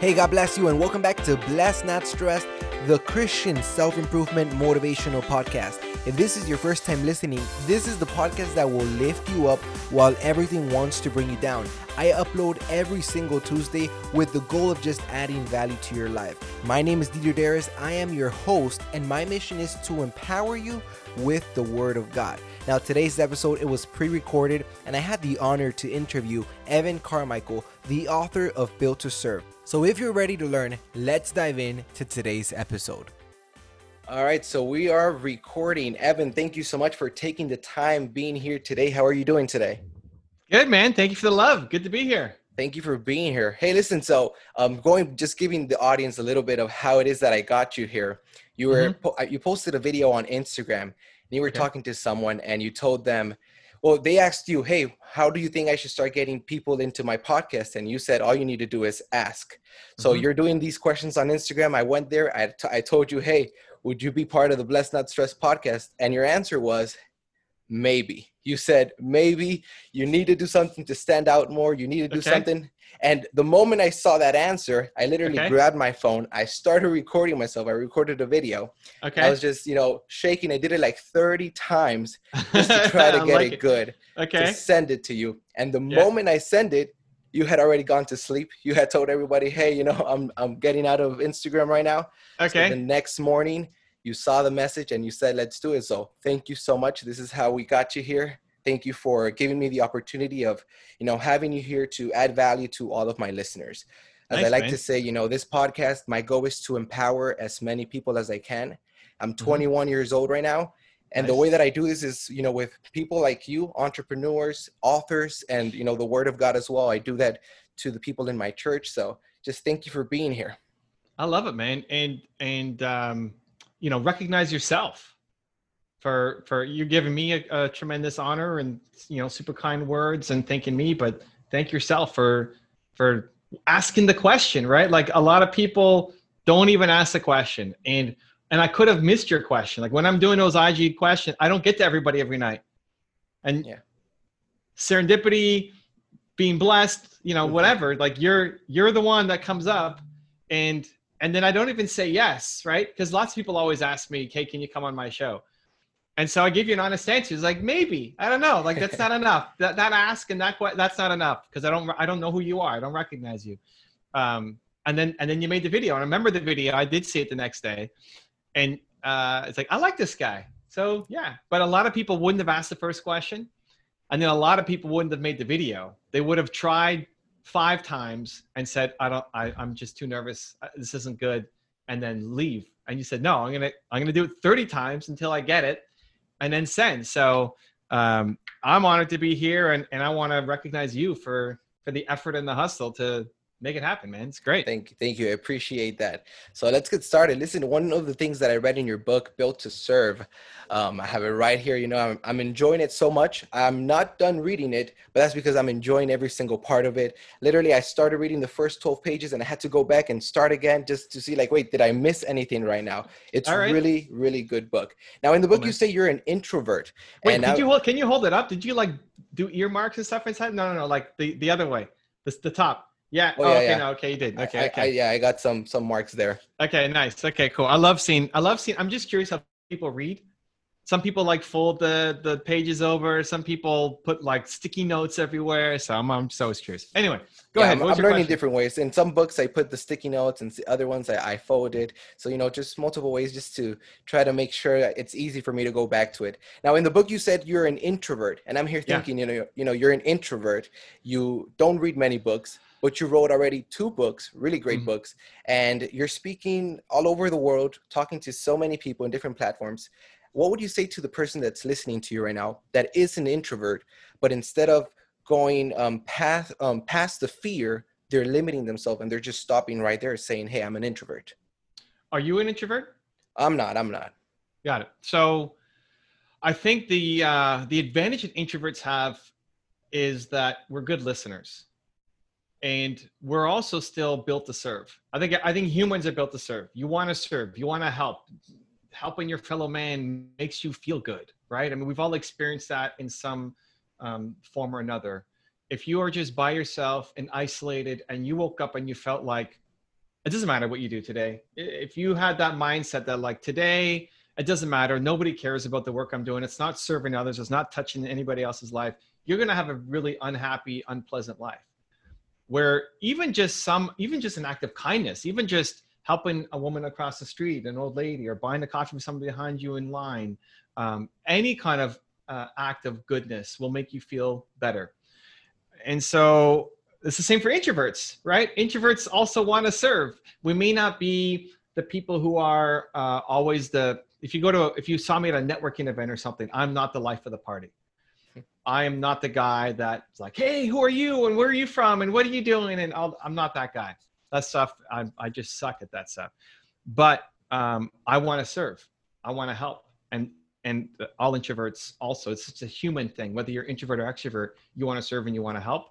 Hey, God bless you, and welcome back to Blessed Not Stressed, the Christian self improvement motivational podcast. If this is your first time listening, this is the podcast that will lift you up while everything wants to bring you down. I upload every single Tuesday with the goal of just adding value to your life. My name is Didier Darris. I am your host, and my mission is to empower you with the Word of God. Now, today's episode it was pre-recorded, and I had the honor to interview Evan Carmichael, the author of Built to Serve. So, if you're ready to learn, let's dive in to today's episode. All right, so we are recording. Evan, thank you so much for taking the time being here today. How are you doing today? Good, man. Thank you for the love. Good to be here. Thank you for being here. Hey, listen, so I'm um, going just giving the audience a little bit of how it is that I got you here. You were mm-hmm. you posted a video on Instagram and you were okay. talking to someone and you told them well they asked you hey how do you think i should start getting people into my podcast? And you said all you need to do is ask. So mm-hmm. you're doing these questions on instagram. I went there. I, t- I told you hey would you be part of the blessed not stressed podcast? And your answer was maybe. You said maybe you need to do something to stand out more. You need to do okay. something. And the moment i saw that answer i literally okay. grabbed my phone. I started recording myself. I recorded a video. Okay. I was just you know shaking. I did it like 30 times just to try to get like it, it, good okay. to send it to you. And the yeah. moment i send it you had already gone to sleep. You had told everybody hey you know i'm i'm getting out of instagram right now. Okay. so the next morning you saw the message and you said, let's do it. So thank you so much. This is how we got you here. Thank you for giving me the opportunity of, you know, having you here to add value to all of my listeners. As Thanks, I like man. to say, you know, this podcast, my goal is to empower as many people as I can. I'm mm-hmm. 21 mm-hmm. years old right now. And nice. the way that I do this is, you know, with people like you, entrepreneurs, authors, and, you know, the word of God as well. I do that to the people in my church. So just thank you for being here. I love it, man. And, and, um, you know recognize yourself for for you giving me a, a, tremendous honor and you know super kind words and thanking me but thank yourself for for asking the question right? Like a lot of people don't even ask the question. And and i could have missed your question. Like when i'm doing those ig questions i don't get to everybody every night. And yeah. serendipity being blessed you know mm-hmm. whatever like you're you're the one that comes up and and then I don't even say yes, right? Because lots of people always ask me, "Hey, can you come on my show?" And so I give you an honest answer. It's like maybe I don't know. Like that's not enough. That that ask and that that's not enough because I don't I don't know who you are. I don't recognize you. Um, and then and then you made the video. And I remember the video. I did see it the next day, and uh, it's like I like this guy. So yeah, but a lot of people wouldn't have asked the first question, and then a lot of people wouldn't have made the video. They would have tried five times and said, I don't, I, I'm just too nervous. Uh, this isn't good. And then leave. And you said, no, I'm going to, I'm going to do it 30 times until I get it and then send. So um, I'm honored to be here and, and I want to recognize you for, for the effort and the hustle to, make it happen, man. It's great. Thank you. Thank you. I appreciate that. So let's get started. Listen, one of the things that I read in your book, Built to Serve, um, I have it right here. You know, I'm, I'm enjoying it so much. I'm not done reading it, but that's because I'm enjoying every single part of it. Literally, I started reading the first 12 pages and I had to go back and start again just to see, like, wait, did I miss anything right now? It's right. really, really good book. Now, in the book, oh, you say you're an introvert. Wait, and you hold, can you hold it up? Did you like do earmarks and stuff inside? No, no, no. Like the, the other way, the, the top. Yeah. Oh, oh yeah, okay. Yeah. No, okay, you did. Okay. I, okay. I, yeah, I got some some marks there. Okay. Nice. Okay. Cool. I love seeing. I love seeing. I'm just curious how people read. Some people like fold the the pages over. Some people put like sticky notes everywhere. So I'm I'm so curious. Anyway, go yeah, ahead. I'm, I'm learning question? different ways. In some books, I put the sticky notes, and the other ones I, I folded. So you know, just multiple ways, just to try to make sure that it's easy for me to go back to it. Now, in the book, you said you're an introvert, and I'm here thinking, you know, you know, you're an introvert. You don't read many books but you wrote already two books, really great mm-hmm. books, and you're speaking all over the world, talking to so many people in different platforms. What would you say to the person that's listening to you right now that is an introvert, but instead of going um, past um, past the fear, they're limiting themselves and they're just stopping right there, saying, "Hey, I'm an introvert." Are you an introvert? I'm not. I'm not. Got it. So, I think the uh, the advantage that introverts have is that we're good listeners and we're also still built to serve i think i think humans are built to serve you want to serve you want to help helping your fellow man makes you feel good right i mean we've all experienced that in some um, form or another if you are just by yourself and isolated and you woke up and you felt like it doesn't matter what you do today. If you had that mindset that like today, it doesn't matter. Nobody cares about the work I'm doing. It's not serving others. It's not touching anybody else's life. You're to have a really unhappy, unpleasant life where even just some, even just an act of kindness, even just helping a woman across the street, an old lady, or buying a coffee from somebody behind you in line, um, any kind of uh, act of goodness will make you feel better. And so it's the same for introverts, right? Introverts also want to serve. We may not be the people who are uh, always the. If you go to, if you saw me at a networking event or something, I'm not the life of the party. I am not the guy that's like, hey, who are you and where are you from and what are you doing? And i am not that guy. That stuff, I, I just suck at that stuff. But um, I want to serve. I want to help. And and all introverts also, it's just a human thing. Whether you're introvert or extrovert, you want to serve and you want to help.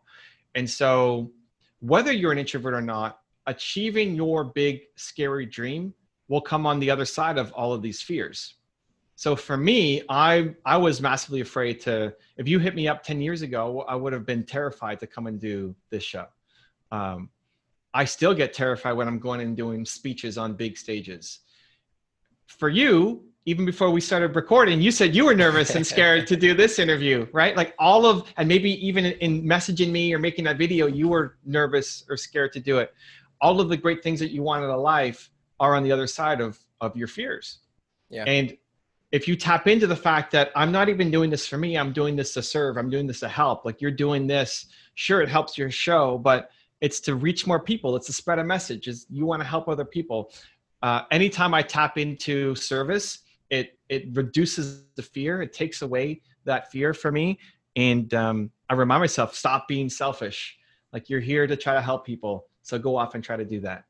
And so, whether you're an introvert or not, achieving your big, scary dream will come on the other side of all of these fears. So for me, I I was massively afraid to. If you hit me up ten years ago, I would have been terrified to come and do this show. Um, I still get terrified when I'm going and doing speeches on big stages. For you, even before we started recording, you said you were nervous and scared to do this interview, right? Like all of, and maybe even in messaging me or making that video, you were nervous or scared to do it. All of the great things that you want in a life are on the other side of of your fears. Yeah. And if you tap into the fact that I'm not even doing this for me, I'm doing this to serve, I'm doing this to help. Like you're doing this, sure, it helps your show, but it's to reach more people. It's to spread a message. Is you want to help other people. Uh, anytime I tap into service, it it reduces the fear it takes away that fear for me and um, i remind myself stop being selfish like you're here to try to help people so go off and try to do that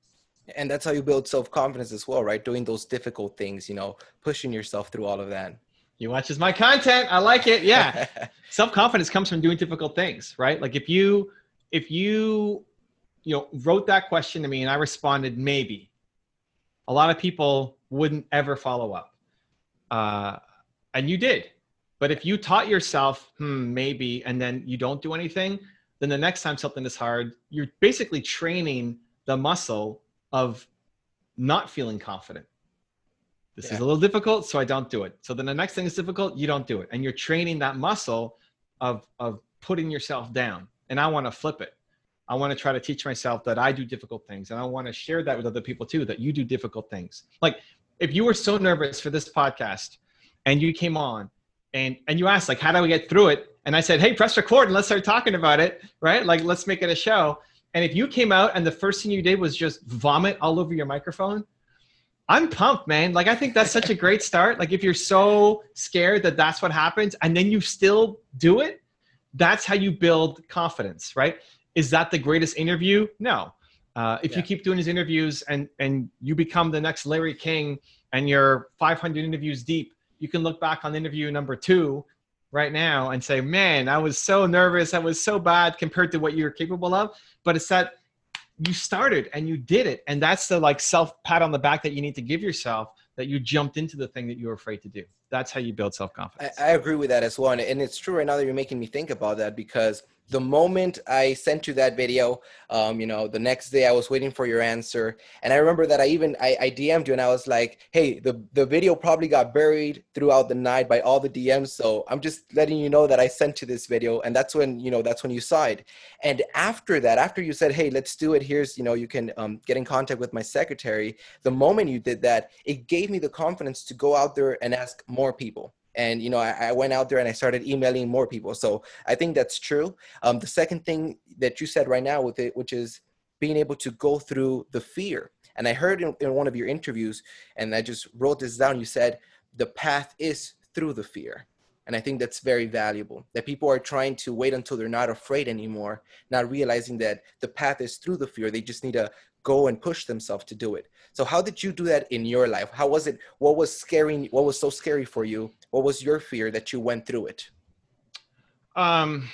and that's how you build self-confidence as well right? Doing those difficult things you know pushing yourself through all of that. You watches my content. I like it. Yeah. Self-confidence comes from doing difficult things right? Like if you if you you know wrote that question to me and i responded maybe. A lot of people wouldn't ever follow up. Uh, and you did. But if you taught yourself, hmm, maybe, and then you don't do anything, then the next time something is hard, you're basically training the muscle of not feeling confident. This yeah. is a little difficult, so I don't do it. So then the next thing is difficult, you don't do it. And you're training that muscle of, of putting yourself down. And I want to flip it. I want to try to teach myself that I do difficult things. And I want to share that with other people too, that you do difficult things. Like if you were so nervous for this podcast and you came on and and you asked like how do we get through it and i said hey press record and let's start talking about it right like let's make it a show and if you came out and the first thing you did was just vomit all over your microphone i'm pumped man. Like i think that's such a great start. Like if you're so scared that that's what happens and then you still do it that's how you build confidence right? Is that the greatest interview? No. Uh, if yeah. you keep doing these interviews and and you become the next Larry King and you're 500 interviews deep, you can look back on interview number two right now and say, "Man, I was so nervous. I was so bad compared to what you're capable of." But it's that you started and you did it, and that's the like self pat on the back that you need to give yourself that you jumped into the thing that you were afraid to do. That's how you build self confidence. I, I agree with that as well, and it's true right now that you're making me think about that because the moment I sent you that video, um, you know, the next day I was waiting for your answer, and I remember that I even I, I DM'd you and I was like, "Hey, the the video probably got buried throughout the night by all the DMs, so I'm just letting you know that I sent you this video." And that's when you know that's when you saw it. And after that, after you said, "Hey, let's do it," here's you know you can um, get in contact with my secretary. The moment you did that, it gave me the confidence to go out there and ask more people and you know I, I, went out there and i started emailing more people so i think that's true um, the second thing that you said right now with it which is being able to go through the fear and i heard in, in one of your interviews and i just wrote this down you said the path is through the fear and i think that's very valuable that people are trying to wait until they're not afraid anymore not realizing that the path is through the fear they just need to go and push themselves to do it. So how did you do that in your life? How was it? What was scary? What was so scary for you? What was your fear that you went through it? Um,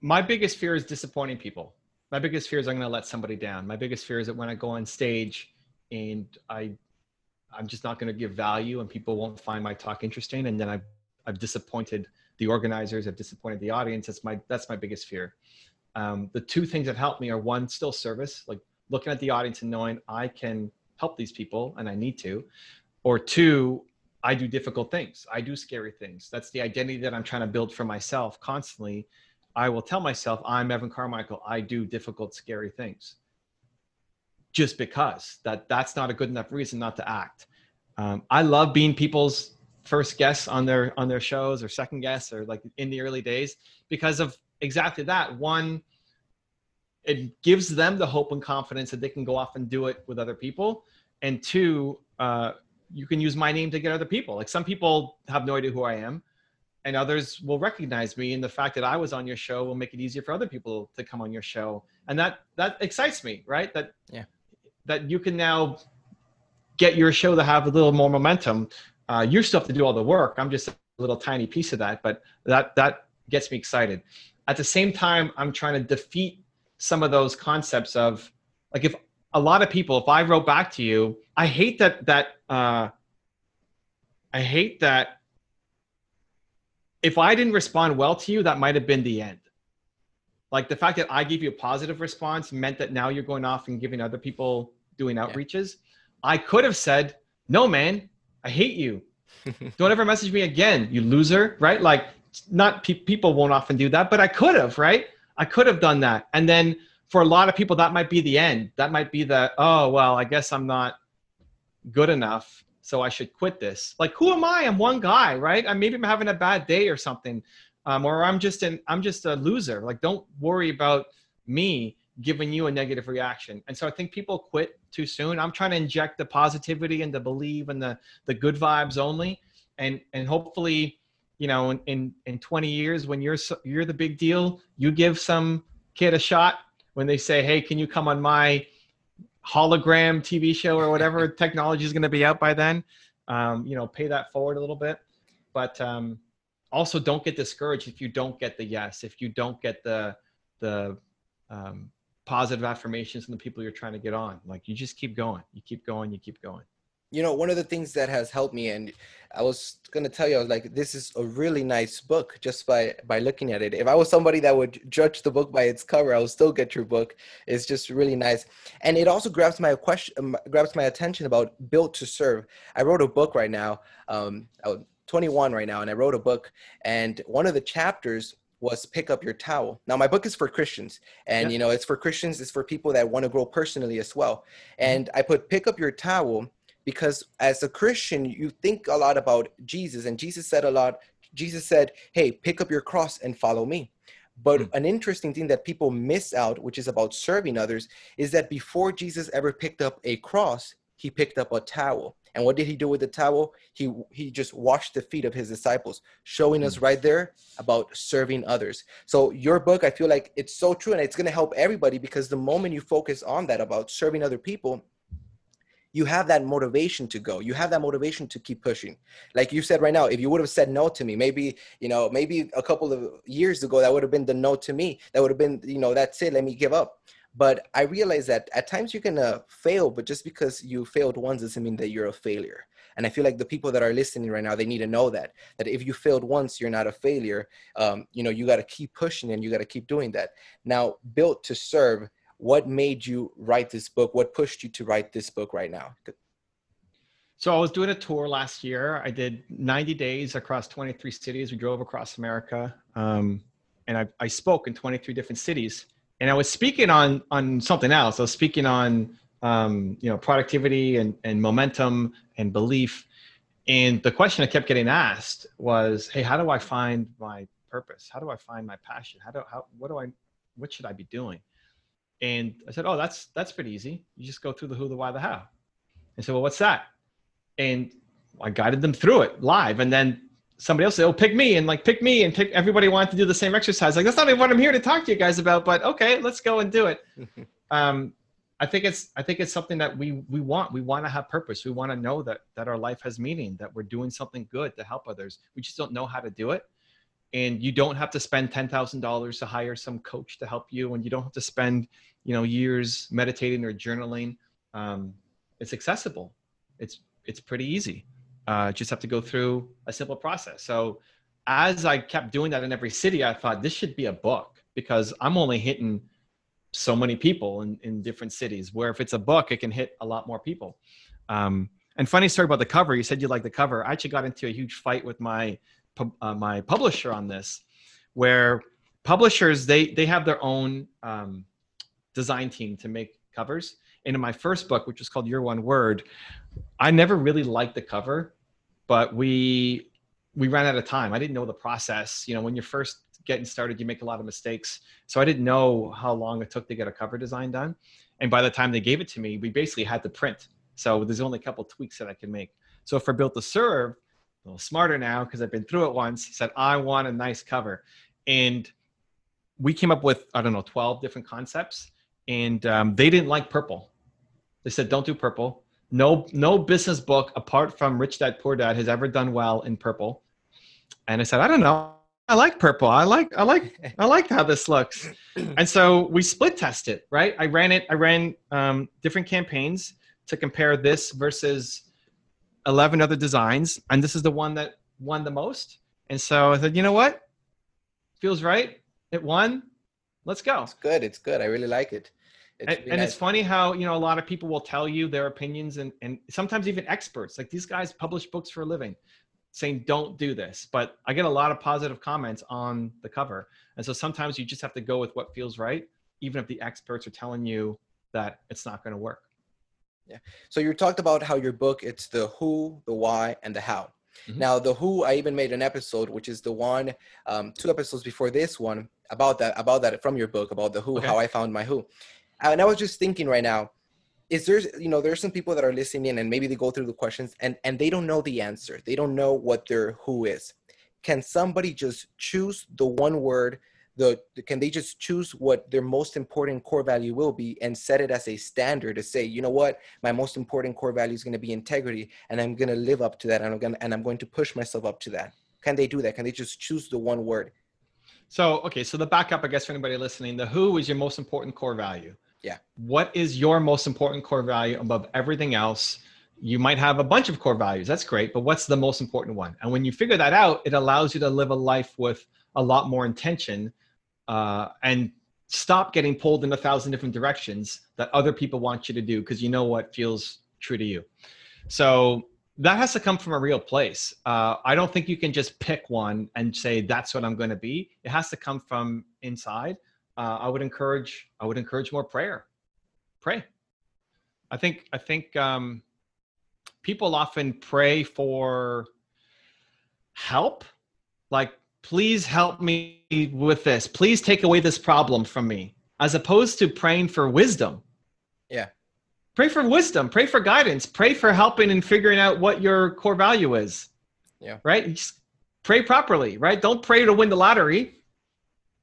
my biggest fear is disappointing people. My biggest fear is I'm going to let somebody down. My biggest fear is that when I go on stage and I, I'm just not going to give value and people won't find my talk interesting, and then I've, I've disappointed the organizers, I've disappointed the audience. That's my that's my biggest fear. Um, the two things that help me are one, still service, like looking at the audience and knowing I can help these people and I need to. Or two, I do difficult things. I do scary things. That's the identity that I'm trying to build for myself constantly. I will tell myself, I'm Evan Carmichael. I do difficult, scary things. Just because that that's not a good enough reason not to act. Um, I love being people's first guests on their on their shows or second guests or like in the early days because of exactly that. One, it gives them the hope and confidence that they can go off and do it with other people. And two, uh, you can use my name to get other people. Like some people have no idea who I am, and others will recognize me. And the fact that I was on your show will make it easier for other people to come on your show, and that that excites me, right? That yeah, that you can now get your show to have a little more momentum. Uh, you still have to do all the work. I'm just a little tiny piece of that, but that that gets me excited. At the same time, I'm trying to defeat some of those concepts of like if a lot of people, if I wrote back to you, I hate that that uh, I hate that if I didn't respond well to you, that might have been the end. Like the fact that I gave you a positive response meant that now you're going off and giving other people doing outreaches. Yeah. I could have said, "No, man, I hate you. Don't ever message me again, you loser." Right? Like, not pe- people won't often do that, but I could have, right? I could have done that, and then for a lot of people that might be the end that might be the oh well i guess i'm not good enough so i should quit this. Like who am i? I'm one guy right? I, maybe i'm having a bad day or something um, or i'm just an i'm just a loser. Like don't worry about me giving you a negative reaction. And so i think people quit too soon. I'm trying to inject the positivity and the believe and the the good vibes only. And and hopefully you know in in, in 20 years when you're you're the big deal you give some kid a shot when they say, "Hey, can you come on my hologram TV show or whatever technology is going to be out by then?" Um, you know, pay that forward a little bit, but um, also don't get discouraged if you don't get the yes, if you don't get the the um, positive affirmations from the people you're trying to get on. Like you just keep going, you keep going, you keep going you know one of the things that has helped me and i was going to tell you i was like this is a really nice book just by by looking at it if i was somebody that would judge the book by its cover i would still get your book it's just really nice and it also grabs my question um, grabs my attention about built to serve i wrote a book right now um, i'm 21 right now and i wrote a book and one of the chapters was pick up your towel. Now my book is for Christians and yeah. you know it's for Christians it's for people that want to grow personally as well. Mm-hmm. And I put pick up your towel because as a Christian, you think a lot about Jesus, and Jesus said a lot. Jesus said, Hey, pick up your cross and follow me. But mm. an interesting thing that people miss out, which is about serving others, is that before Jesus ever picked up a cross, he picked up a towel. And what did he do with the towel? He he just washed the feet of his disciples, showing us hmm. right there about serving others. So your book, I feel like it's so true and it's going to help everybody because the moment you focus on that about serving other people, you have that motivation to go. You have that motivation to keep pushing. Like you said right now if you would have said no to me maybe you know maybe a couple of years ago that would have been the no to me. That would have been you know that's it let me give up. But i realize that at times you're gonna fail but just because you failed once doesn't mean that you're a failure. And i feel like the people that are listening right now they need to know that that if you failed once you're not a failure. Um, you know you got to keep pushing and you got to keep doing that. Now built to serve what made you write this book? What pushed you to write this book right now? So i was doing a tour last year. I did 90 days across 23 cities. We drove across america um, and I, I spoke in 23 different cities. And i was speaking on on something else. I was speaking on um, you know productivity and, and momentum and belief. And the question i kept getting asked was hey how do i find my purpose? How do i find my passion? How do how what do i what should i be doing and I said, "Oh, that's that's pretty easy. You just go through the who, the why, the how." And said, "Well, what's that?" And I guided them through it live, and then somebody else said, "Oh, pick me," and like pick me, and pick. Everybody wanted to do the same exercise. Like that's not even what I'm here to talk to you guys about, but okay, let's go and do it. um, I think it's I think it's something that we we want. We want to have purpose. We want to know that that our life has meaning. That we're doing something good to help others. We just don't know how to do it and you don't have to spend $10,000 to hire some coach to help you and you don't have to spend you know years meditating or journaling um, it's accessible it's it's pretty easy uh, just have to go through a simple process so as i kept doing that in every city i thought this should be a book because i'm only hitting so many people in, in different cities. Where if it's a book, it can hit a lot more people. Um, and funny story about the cover. You said you like the cover. I actually got into a huge fight with my uh, my publisher on this, where publishers they they have their own um, design team to make covers. And in my first book, which was called Your One Word, I never really liked the cover, but we we ran out of time. I didn't know the process. You know, when you're first getting started, you make a lot of mistakes. So I didn't know how long it took to get a cover design done. And by the time they gave it to me, we basically had to print. So there's only a couple tweaks that I can make. So for Built to Serve, a little smarter now because I've been through it once, said, I want a nice cover. And we came up with, I don't know, 12 different concepts. And um, they didn't like purple. They said, don't do purple. No, no business book apart from Rich Dad Poor Dad has ever done well in purple. And I said, I don't know. I like purple. I like, I like, I like how this looks. And so we split tested, right? I ran it. I ran um, different campaigns to compare this versus 11 other designs. And this is the one that won the most. And so I said, you know what? Feels right. It won. Let's go. It's good. It's good. I really like it. It's and, and nice. it's funny how you know a lot of people will tell you their opinions and and sometimes even experts like these guys publish books for a living saying don't do this but i get a lot of positive comments on the cover and so sometimes you just have to go with what feels right even if the experts are telling you that it's not going to work yeah so you talked about how your book it's the who the why and the how mm-hmm. now the who i even made an episode which is the one um, two episodes before this one about that about that from your book about the who okay. how i found my who and I was just thinking right now, is there you know there's some people that are listening and maybe they go through the questions and and they don't know the answer. They don't know what their who is. Can somebody just choose the one word? The can they just choose what their most important core value will be and set it as a standard to say, you know what, my most important core value is going to be integrity, and I'm going to live up to that, and I'm going and I'm going to push myself up to that. Can they do that? Can they just choose the one word? So okay, so the backup, I guess, for anybody listening, the who is your most important core value. Yeah. What is your most important core value above everything else? You might have a bunch of core values. That's great. But what's the most important one? And when you figure that out, it allows you to live a life with a lot more intention uh, and stop getting pulled in a thousand different directions that other people want you to do because you know what feels true to you. So that has to come from a real place. Uh, I don't think you can just pick one and say that's what I'm going to be. It has to come from inside uh, I would encourage I would encourage more prayer. Pray. I think I think um, people often pray for help, like please help me with this. Please take away this problem from me, as opposed to praying for wisdom. Yeah. Pray for wisdom. Pray for guidance. Pray for helping and figuring out what your core value is. Yeah. Right. Just pray properly. Right. Don't pray to win the lottery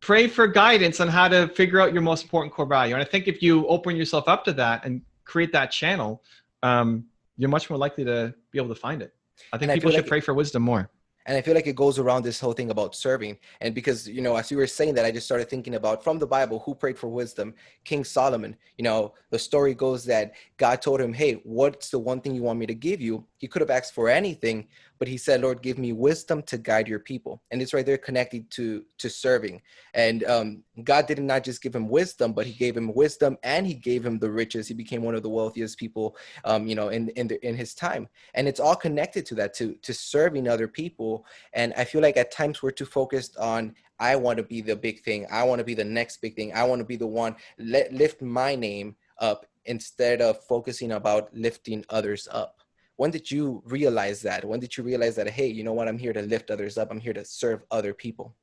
pray for guidance on how to figure out your most important core value. And I think if you open yourself up to that and create that channel, um, you're much more likely to be able to find it. I think and people I should like pray for wisdom more and i feel like it goes around this whole thing about serving. And because you know as you were saying that i just started thinking about from the bible who prayed for wisdom? King solomon. You know the story goes that god told him hey what's the one thing you want me to give you? He could have asked for anything but he said lord give me wisdom to guide your people and it's right there connected to to serving and um, god did not just give him wisdom but he gave him wisdom and he gave him the riches he became one of the wealthiest people um, you know in in, the, in his time and it's all connected to that to to serving other people and I feel like at times we're too focused on, I want to be the big thing. I want to be the next big thing. I want to be the one, let, lift my name up instead of focusing about lifting others up. When did you realize that? When did you realize that, hey, you know what? I'm here to lift others up. I'm here to serve other people.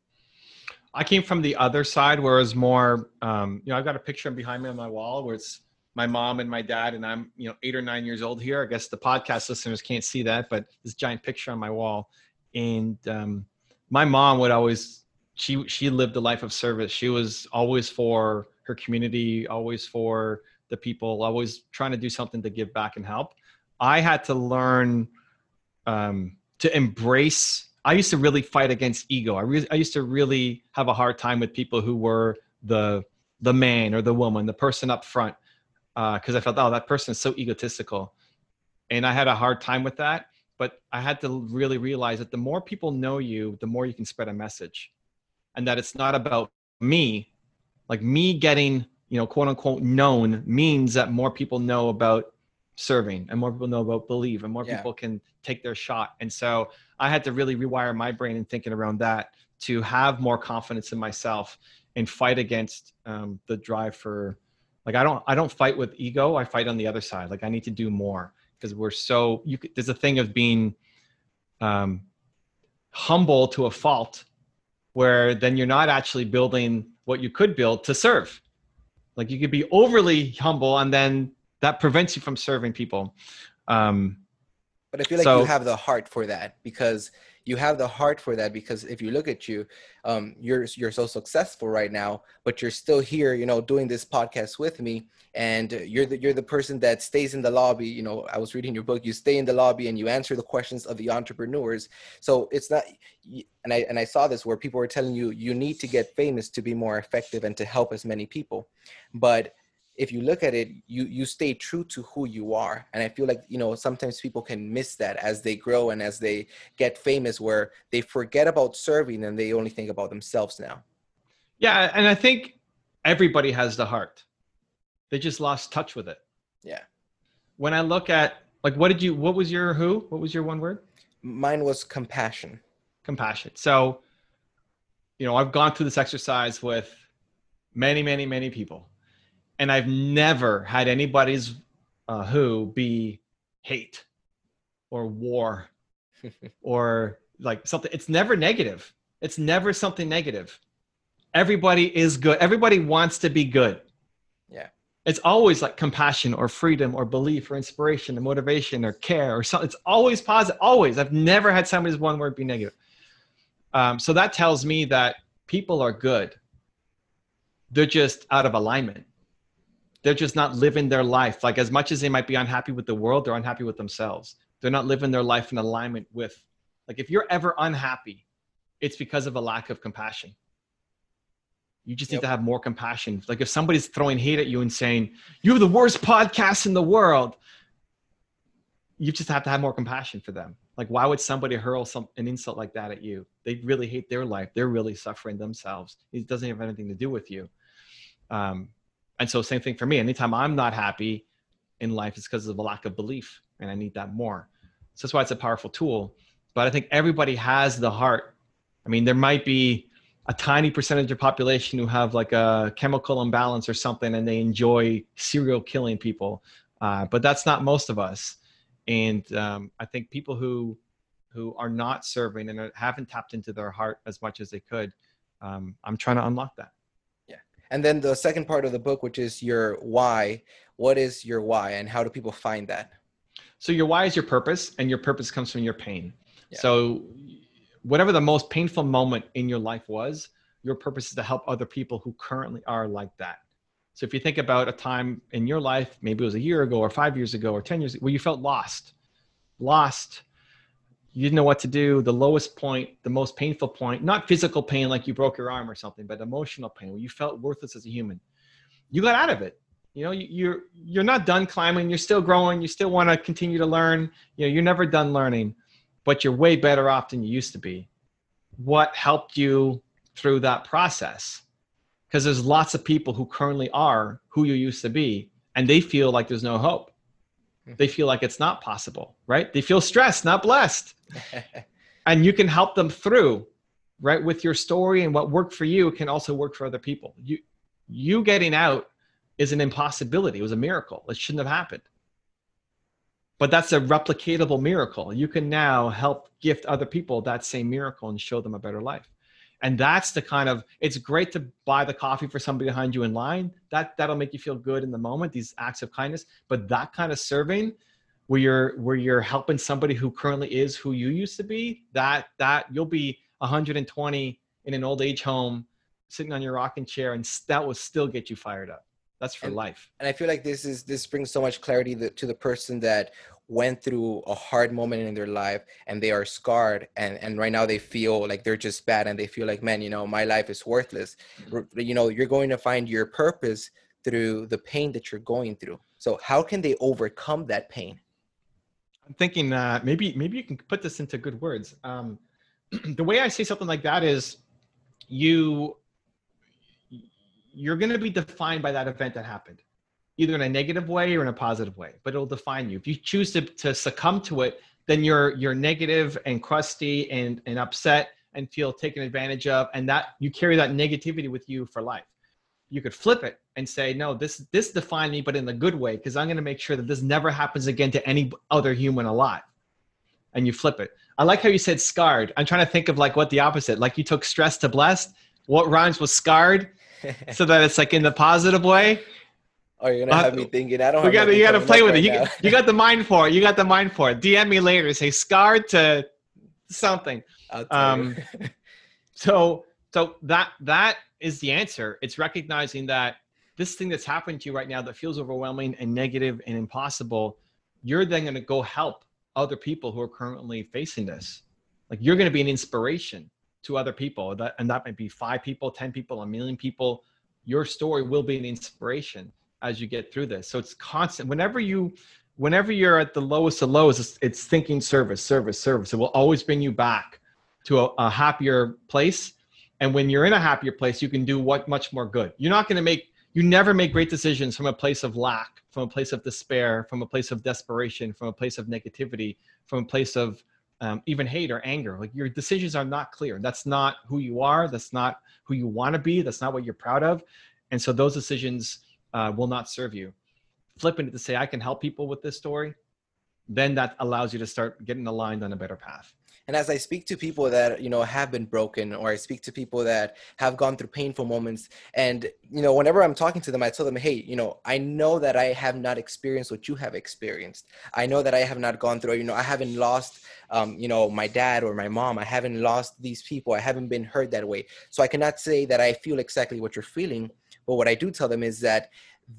I came from the other side where it's more, um, you know, I've got a picture behind me on my wall where it's my mom and my dad, and I'm, you know, eight or nine years old here. I guess the podcast listeners can't see that, but this giant picture on my wall and um, my mom would always she she lived a life of service she was always for her community always for the people always trying to do something to give back and help i had to learn um, to embrace i used to really fight against ego. I, re- I used to really have a hard time with people who were the the man or the woman the person up front because uh, i felt oh that person is so egotistical. And i had a hard time with that but I had to really realize that the more people know you, the more you can spread a message. And that it's not about me, like me getting you know quote unquote known means that more people know about serving and more people know about believe and more yeah. people can take their shot. And so i had to really rewire my brain and thinking around that to have more confidence in myself and fight against um, the drive for like i don't i don't fight with ego i fight on the other side. Like i need to do more because we're so you could, there's a thing of being um, humble to a fault where then you're not actually building what you could build to serve. Like you could be overly humble and then that prevents you from serving people. Um, but i feel like so, you have the heart for that because you have the heart for that because if you look at you um, you're you're so successful right now but you're still here you know doing this podcast with me and you're the you're the person that stays in the lobby. You know i was reading your book you stay in the lobby and you answer the questions of the entrepreneurs. So it's not and i and i saw this where people were telling you you need to get famous to be more effective and to help as many people. But if you look at it you you stay true to who you are. And i feel like you know sometimes people can miss that as they grow and as they get famous where they forget about serving and they only think about themselves now. Yeah and i think everybody has the heart. They just lost touch with it. Yeah. When i look at like what did you what was your who? What was your one word? Mine was compassion. Compassion. So you know i've gone through this exercise with many many many people and I've never had anybody's uh, who be hate or war or like something. It's never negative. It's never something negative. Everybody is good. Everybody wants to be good. Yeah. It's always like compassion or freedom or belief or inspiration or motivation or care or something. It's always positive. Always. I've never had somebody's one word be negative. Um, so that tells me that people are good. They're just out of alignment they're just not living their life. Like as much as they might be unhappy with the world, they're unhappy with themselves. They're not living their life in alignment with, like if you're ever unhappy, it's because of a lack of compassion. You just yep. need to have more compassion. Like if somebody's throwing hate at you and saying, you're the worst podcast in the world, you just have to have more compassion for them. Like, why would somebody hurl some an insult like that at you? They really hate their life. They're really suffering themselves. It doesn't have anything to do with you. Um, and so same thing for me. Anytime i'm not happy in life it's because of a lack of belief and i need that more. So that's why it's a powerful tool. But i think everybody has the heart. I mean there might be a tiny percentage of population who have like a chemical imbalance or something and they enjoy serial killing people. Uh, but that's not most of us. And um, i think people who who are not serving and haven't tapped into their heart as much as they could um, i'm trying to unlock that and then the second part of the book, which is your why. What is your why, and how do people find that? So your why is your purpose, and your purpose comes from your pain. Yeah. So whatever the most painful moment in your life was, your purpose is to help other people who currently are like that. So if you think about a time in your life, maybe it was a year ago or five years ago or 10 years ago, where you felt lost, lost, you didn't know what to do. The lowest point the most painful point not physical pain like you broke your arm or something but emotional pain where you felt worthless as a human. You got out of it. You know you're you're not done climbing. You're still growing. You still want to continue to learn. You know you're never done learning but you're way better off than you used to be. What helped you through that process? Because there's lots of people who currently are who you used to be and they feel like there's no hope they feel like it's not possible, right? They feel stressed, not blessed. and you can help them through, right? With your story and what worked for you can also work for other people. You you getting out is an impossibility. It was a miracle. It shouldn't have happened. But that's a replicatable miracle. You can now help gift other people that same miracle and show them a better life and that's the kind of it's great to buy the coffee for somebody behind you in line. That that'll make you feel good in the moment these acts of kindness. But that kind of serving where you're where you're helping somebody who currently is who you used to be that that you'll be 120 in an old age home sitting on your rocking chair and that will still get you fired up. That's for and, life. and i feel like this is this brings so much clarity to the person that went through a hard moment in their life and they are scarred and and right now they feel like they're just bad and they feel like man you know my life is worthless. Mm-hmm. you know you're going to find your purpose through the pain that you're going through. So how can they overcome that pain? I'm thinking uh, maybe maybe you can put this into good words. Um, the way i say something like that is you you're going to be defined by that event that happened either in a negative way or in a positive way but it'll define you. If you choose to, to succumb to it then you're you're negative and crusty and and upset and feel taken advantage of and that you carry that negativity with you for life. You could flip it and say no this this defined me but in a good way because i'm going to make sure that this never happens again to any other human alive. And you flip it. I like how you said scarred. I'm trying to think of like what the opposite like you took stress to blessed. What rhymes with scarred? So that it's like in the positive way Oh, you're gonna have uh, me thinking. I don't. We got. You got to play with right it. You, you got the mind for it. You got the mind for it. DM me later. Say scarred to something. Um, so so that that is the answer. It's recognizing that this thing that's happened to you right now that feels overwhelming and negative and impossible. You're then going to go help other people who are currently facing this. Like you're going to be an inspiration to other people. That and that might be five people, ten people, a million people. Your story will be an inspiration as you get through this. So it's constant. Whenever you, whenever you're at the lowest of lows, it's, thinking service, service, service. It will always bring you back to a, a happier place. And when you're in a happier place, you can do what much more good. You're not going to make, you never make great decisions from a place of lack, from a place of despair, from a place of desperation, from a place of negativity, from a place of um, even hate or anger. Like your decisions are not clear. That's not who you are. That's not who you want to be. That's not what you're proud of. And so those decisions uh, will not serve you. Flipping it to say, I can help people with this story, then that allows you to start getting aligned on a better path. And as I speak to people that, you know, have been broken or I speak to people that have gone through painful moments and, you know, whenever I'm talking to them, I tell them, hey, you know, I know that I have not experienced what you have experienced. I know that I have not gone through, you know, I haven't lost, um, you know, my dad or my mom. I haven't lost these people. I haven't been hurt that way. So I cannot say that I feel exactly what you're feeling but what I do tell them is that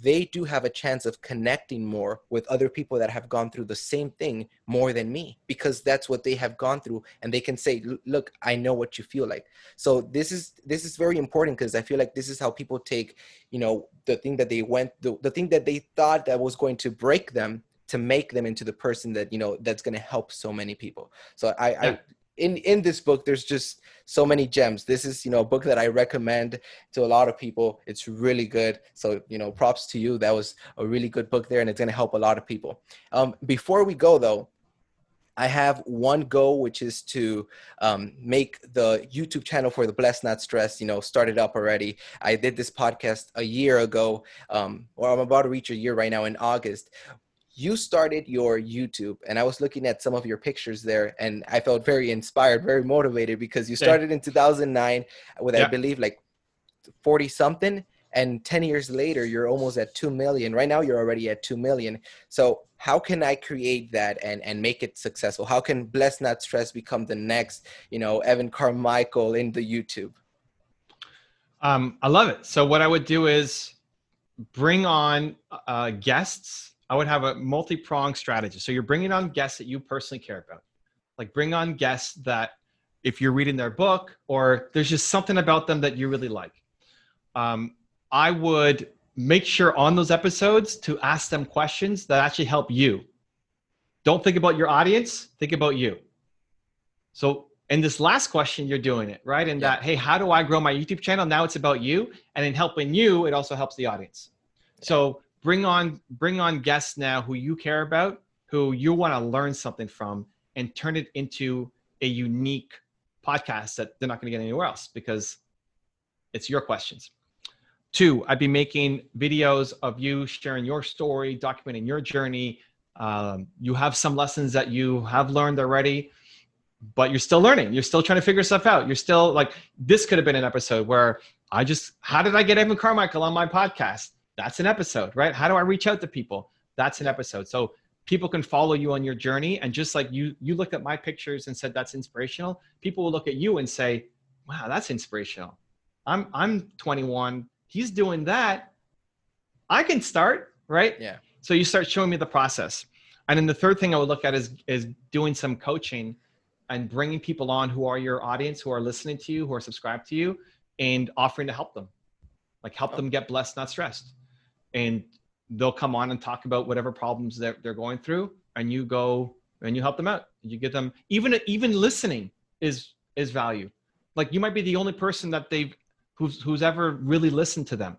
they do have a chance of connecting more with other people that have gone through the same thing more than me because that's what they have gone through and they can say look i know what you feel like so this is this is very important because i feel like this is how people take you know the thing that they went the, the thing that they thought that was going to break them to make them into the person that you know that's going to help so many people so i, yeah. I in in this book there's just so many gems. This is you know a book that i recommend to a lot of people. It's really good. So you know props to you. That was a really good book there and it's going to help a lot of people. Um, before we go though I have one goal, which is to um, make the YouTube channel for the Blessed Not Stressed, you know, started up already. I did this podcast a year ago, um, or I'm about to reach a year right now in August you started your YouTube, and I was looking at some of your pictures there, and I felt very inspired, very motivated because you started in 2009 with, yeah. I believe, like 40 something, and 10 years later, you're almost at 2 million. Right now, you're already at 2 million. So, how can I create that and, and make it successful? How can Bless Not Stress become the next, you know, Evan Carmichael in the YouTube? Um, I love it. So, what I would do is bring on uh, guests I would have a multi-pronged strategy. So you're bringing on guests that you personally care about. Like bring on guests that if you're reading their book or there's just something about them that you really like. Um, I would make sure on those episodes to ask them questions that actually help you. Don't think about your audience, think about you. So in this last question, you're doing it, right? In yeah. that, hey, how do I grow my YouTube channel? Now it's about you. And in helping you, it also helps the audience. So bring on bring on guests now who you care about who you want to learn something from and turn it into a unique podcast that they're not going to get anywhere else because it's your questions. Two i'd be making videos of you sharing your story documenting your journey. Um, you have some lessons that you have learned already but you're still learning. You're still trying to figure stuff out. You're still like this could have been an episode where i just how did i get evan carmichael on my podcast that's an episode, right? How do I reach out to people? That's an episode. So people can follow you on your journey. And just like you, you looked at my pictures and said that's inspirational. People will look at you and say, "Wow, that's inspirational." I'm I'm 21. He's doing that. I can start, right? Yeah. So you start showing me the process. And then the third thing I would look at is is doing some coaching and bringing people on who are your audience, who are listening to you, who are subscribed to you, and offering to help them, like help oh. them get blessed, not stressed and they'll come on and talk about whatever problems that they're going through and you go and you help them out. You get them even even listening is is value. Like you might be the only person that they've who's who's ever really listened to them.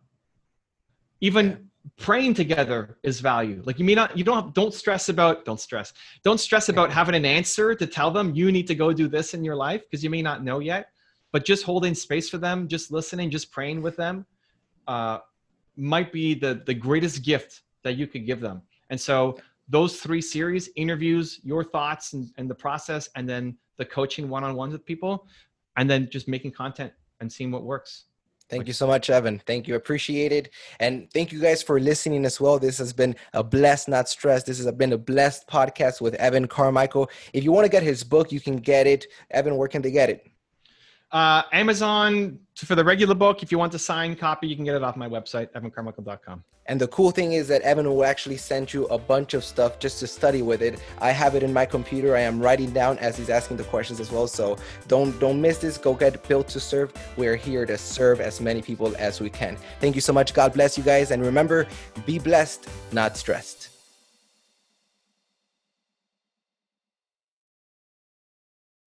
Even yeah. praying together is value. Like you may not you don't don't stress about don't stress don't stress about having an answer to tell them you need to go do this in your life because you may not know yet. But just holding space for them just listening just praying with them uh, might be the the greatest gift that you could give them and so those three series interviews your thoughts and, and the process and then the coaching one-on-ones with people and then just making content and seeing what works Thank you so much, Evan. Thank you. Appreciate it. And thank you guys for listening as well. This has been a blessed, not stressed. This has been a blessed podcast with Evan Carmichael. If you want to get his book, you can get it. Evan, where can they get it? Uh, Amazon for the regular book. If you want the signed copy, you can get it off my website, evancarmichael.com. And the cool thing is that Evan will actually send you a bunch of stuff just to study with it. I have it in my computer. I am writing down as he's asking the questions as well. So don't don't miss this. Go get built to serve. We're here to serve as many people as we can. Thank you so much. God bless you guys. And remember, be blessed, not stressed.